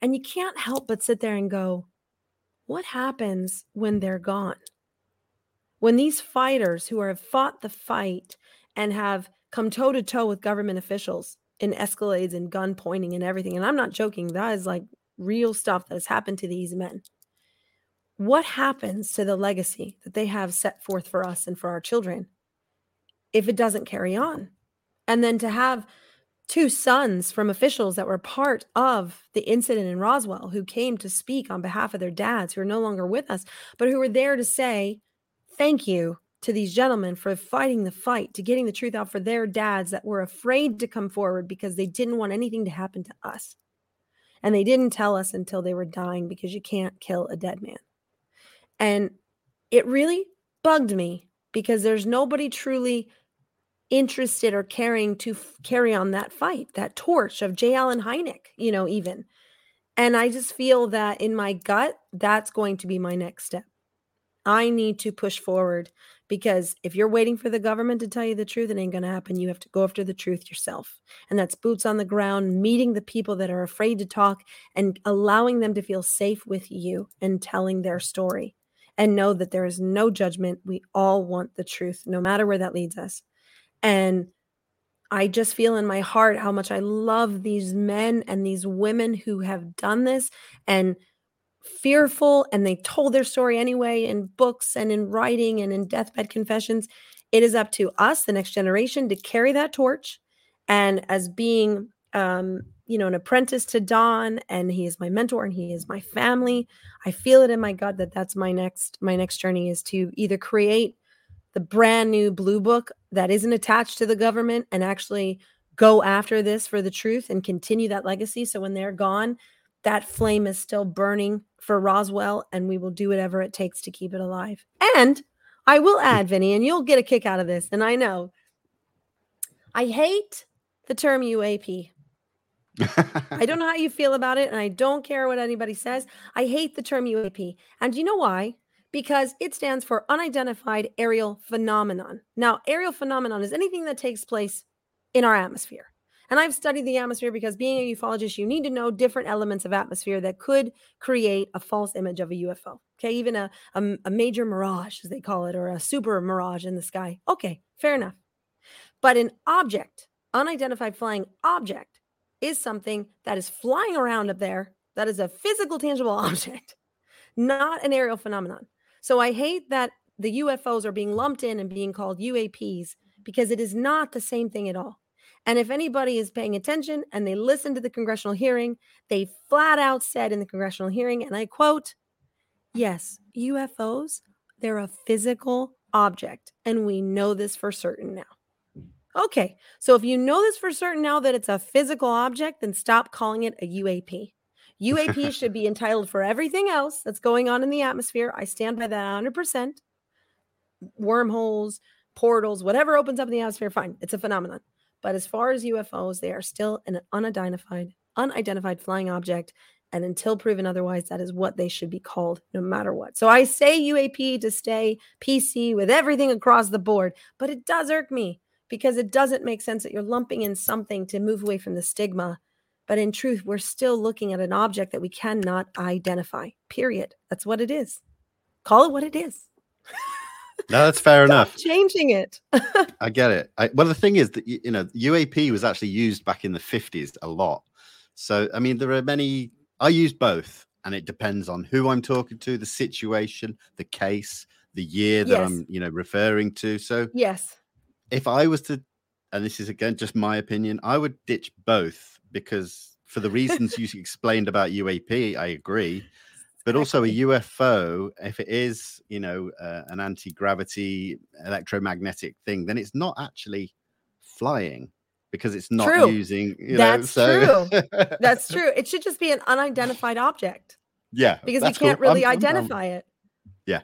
and you can't help but sit there and go what happens when they're gone when these fighters who have fought the fight and have come toe to toe with government officials in escalades and gun pointing and everything. And I'm not joking. That is like real stuff that has happened to these men. What happens to the legacy that they have set forth for us and for our children if it doesn't carry on? And then to have two sons from officials that were part of the incident in Roswell who came to speak on behalf of their dads who are no longer with us, but who were there to say, Thank you to these gentlemen for fighting the fight, to getting the truth out for their dads that were afraid to come forward because they didn't want anything to happen to us. And they didn't tell us until they were dying because you can't kill a dead man. And it really bugged me because there's nobody truly interested or caring to f- carry on that fight, that torch of J. Allen Hynek, you know, even. And I just feel that in my gut, that's going to be my next step. I need to push forward because if you're waiting for the government to tell you the truth, it ain't going to happen. You have to go after the truth yourself. And that's boots on the ground, meeting the people that are afraid to talk and allowing them to feel safe with you and telling their story. And know that there is no judgment. We all want the truth, no matter where that leads us. And I just feel in my heart how much I love these men and these women who have done this and fearful and they told their story anyway in books and in writing and in deathbed confessions. It is up to us, the next generation, to carry that torch. And as being, um, you know, an apprentice to Don, and he is my mentor and he is my family, I feel it in my gut that that's my next my next journey is to either create the brand new blue book that isn't attached to the government and actually go after this for the truth and continue that legacy. So when they're gone, that flame is still burning for Roswell, and we will do whatever it takes to keep it alive. And I will hmm. add, Vinnie, and you'll get a kick out of this. And I know I hate the term UAP. I don't know how you feel about it, and I don't care what anybody says. I hate the term UAP. And you know why? Because it stands for unidentified aerial phenomenon. Now, aerial phenomenon is anything that takes place in our atmosphere. And I've studied the atmosphere because being a ufologist, you need to know different elements of atmosphere that could create a false image of a UFO. Okay, even a, a, a major mirage, as they call it, or a super mirage in the sky. Okay, fair enough. But an object, unidentified flying object, is something that is flying around up there, that is a physical, tangible object, not an aerial phenomenon. So I hate that the UFOs are being lumped in and being called UAPs because it is not the same thing at all. And if anybody is paying attention and they listen to the congressional hearing, they flat out said in the congressional hearing, and I quote, Yes, UFOs, they're a physical object, and we know this for certain now. Okay, so if you know this for certain now that it's a physical object, then stop calling it a UAP. UAP should be entitled for everything else that's going on in the atmosphere. I stand by that 100%. Wormholes, portals, whatever opens up in the atmosphere, fine. It's a phenomenon. But as far as UFOs, they are still an unidentified, unidentified flying object. And until proven otherwise, that is what they should be called no matter what. So I say UAP to stay PC with everything across the board, but it does irk me because it doesn't make sense that you're lumping in something to move away from the stigma. But in truth, we're still looking at an object that we cannot identify, period. That's what it is. Call it what it is. No, that's fair enough. changing it. I get it. I, well, the thing is that you know UAP was actually used back in the fifties a lot. So I mean, there are many. I use both, and it depends on who I'm talking to, the situation, the case, the year that Yes. I'm you know referring to. So yes. if I was to, and this is again just my opinion, I would ditch both because for the reasons you explained about UAP, I agree. But also a UFO, if it is, you know, uh, an anti-gravity electromagnetic thing, then it's not actually flying because it's not True. using. You That's know, so That's true. It should just be an unidentified object yeah, because we can't cool. really I'm- I'm identify it. Yeah.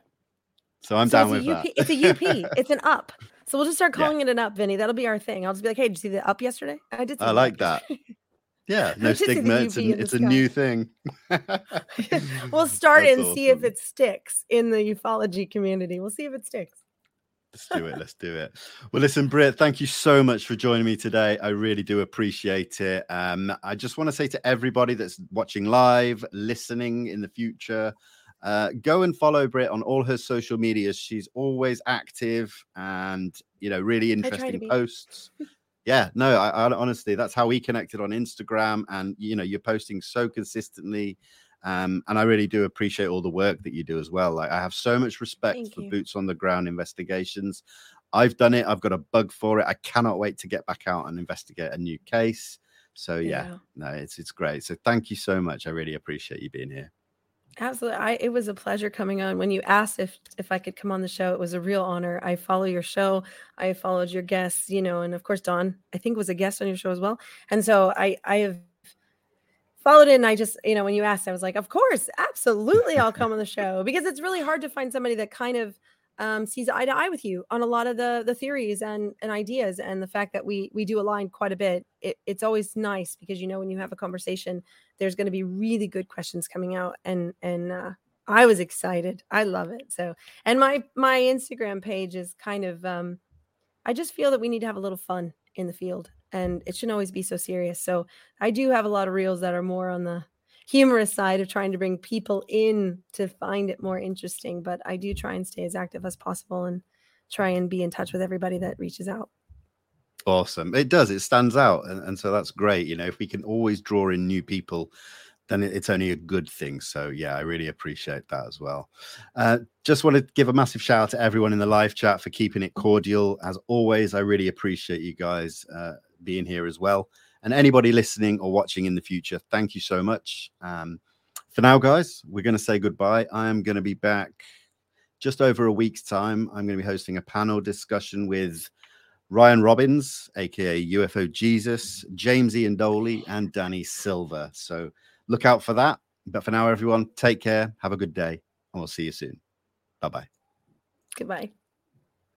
So I'm So down with UP, that. It's a UP. it's an up. So we'll just start Yeah. calling it an up, Vinnie. That'll be our thing. I'll just be like, hey, did you see the up yesterday? I did. See I like that. yesterday." Yeah, no stigma. It's, UV a, it's a new thing. we'll start That's and see if it sticks in the ufology community. We'll see if it sticks. Let's do it. Let's do it. Well, listen, Brit, thank you so much for joining me today. I really do appreciate it. Um, I just want to say to everybody that's watching live, listening in the future, uh, go and follow Brit on all her social medias. She's always active and you know really interesting posts. Yeah, no, I, I honestly, that's how we connected on Instagram, and you know, you're posting so consistently. Um, and I really do appreciate all the work that you do as well. Like I have so much respect Thank for you. boots on the ground investigations. I've done it. I've got a bug for it. I cannot wait to get back out and investigate a new case. So yeah, Yeah. no, it's it's great. So thank you so much. I really appreciate you being here. Absolutely. I it was a pleasure coming on. When you asked if if I could come on the show, it was a real honor. I follow your show. I followed your guests, you know, and of course Don, I think was a guest on your show as well. And so I I have followed it and I just, you know, when you asked, I was like, of course, absolutely I'll come on the show because it's really hard to find somebody that kind of um, sees eye to eye with you on a lot of the the theories and and ideas and the fact that we we do align quite a bit. It, it's always nice because you know when you have a conversation, there's going to be really good questions coming out and and uh, I was excited. I love it. So and my my Instagram page is kind of um, I just feel that we need to have a little fun in the field and it shouldn't always be so serious. So I do have a lot of reels that are more on the humorous side of trying to bring people in to find it more interesting. But I do try and stay as active as possible and try and be in touch with everybody that reaches out. Awesome. It does. It stands out. And, and so that's great. You know, if we can always draw in new people, then it- it's only a good thing. So yeah, I really appreciate that as well. Uh, just want to give a massive shout out to everyone in the live chat for keeping it cordial. As always, I really appreciate you guys uh, being here as well. And anybody listening or watching in the future, thank you so much. Um, for now, guys, we're going to say goodbye. I am going to be back just over a week's time. I'm going to be hosting a panel discussion with Ryan Robbins, aka UFO Jesus, James Iandoli, and Danny Silver. So look out for that. But for now, everyone, take care, have a good day, and we'll see you soon. Bye bye. Goodbye.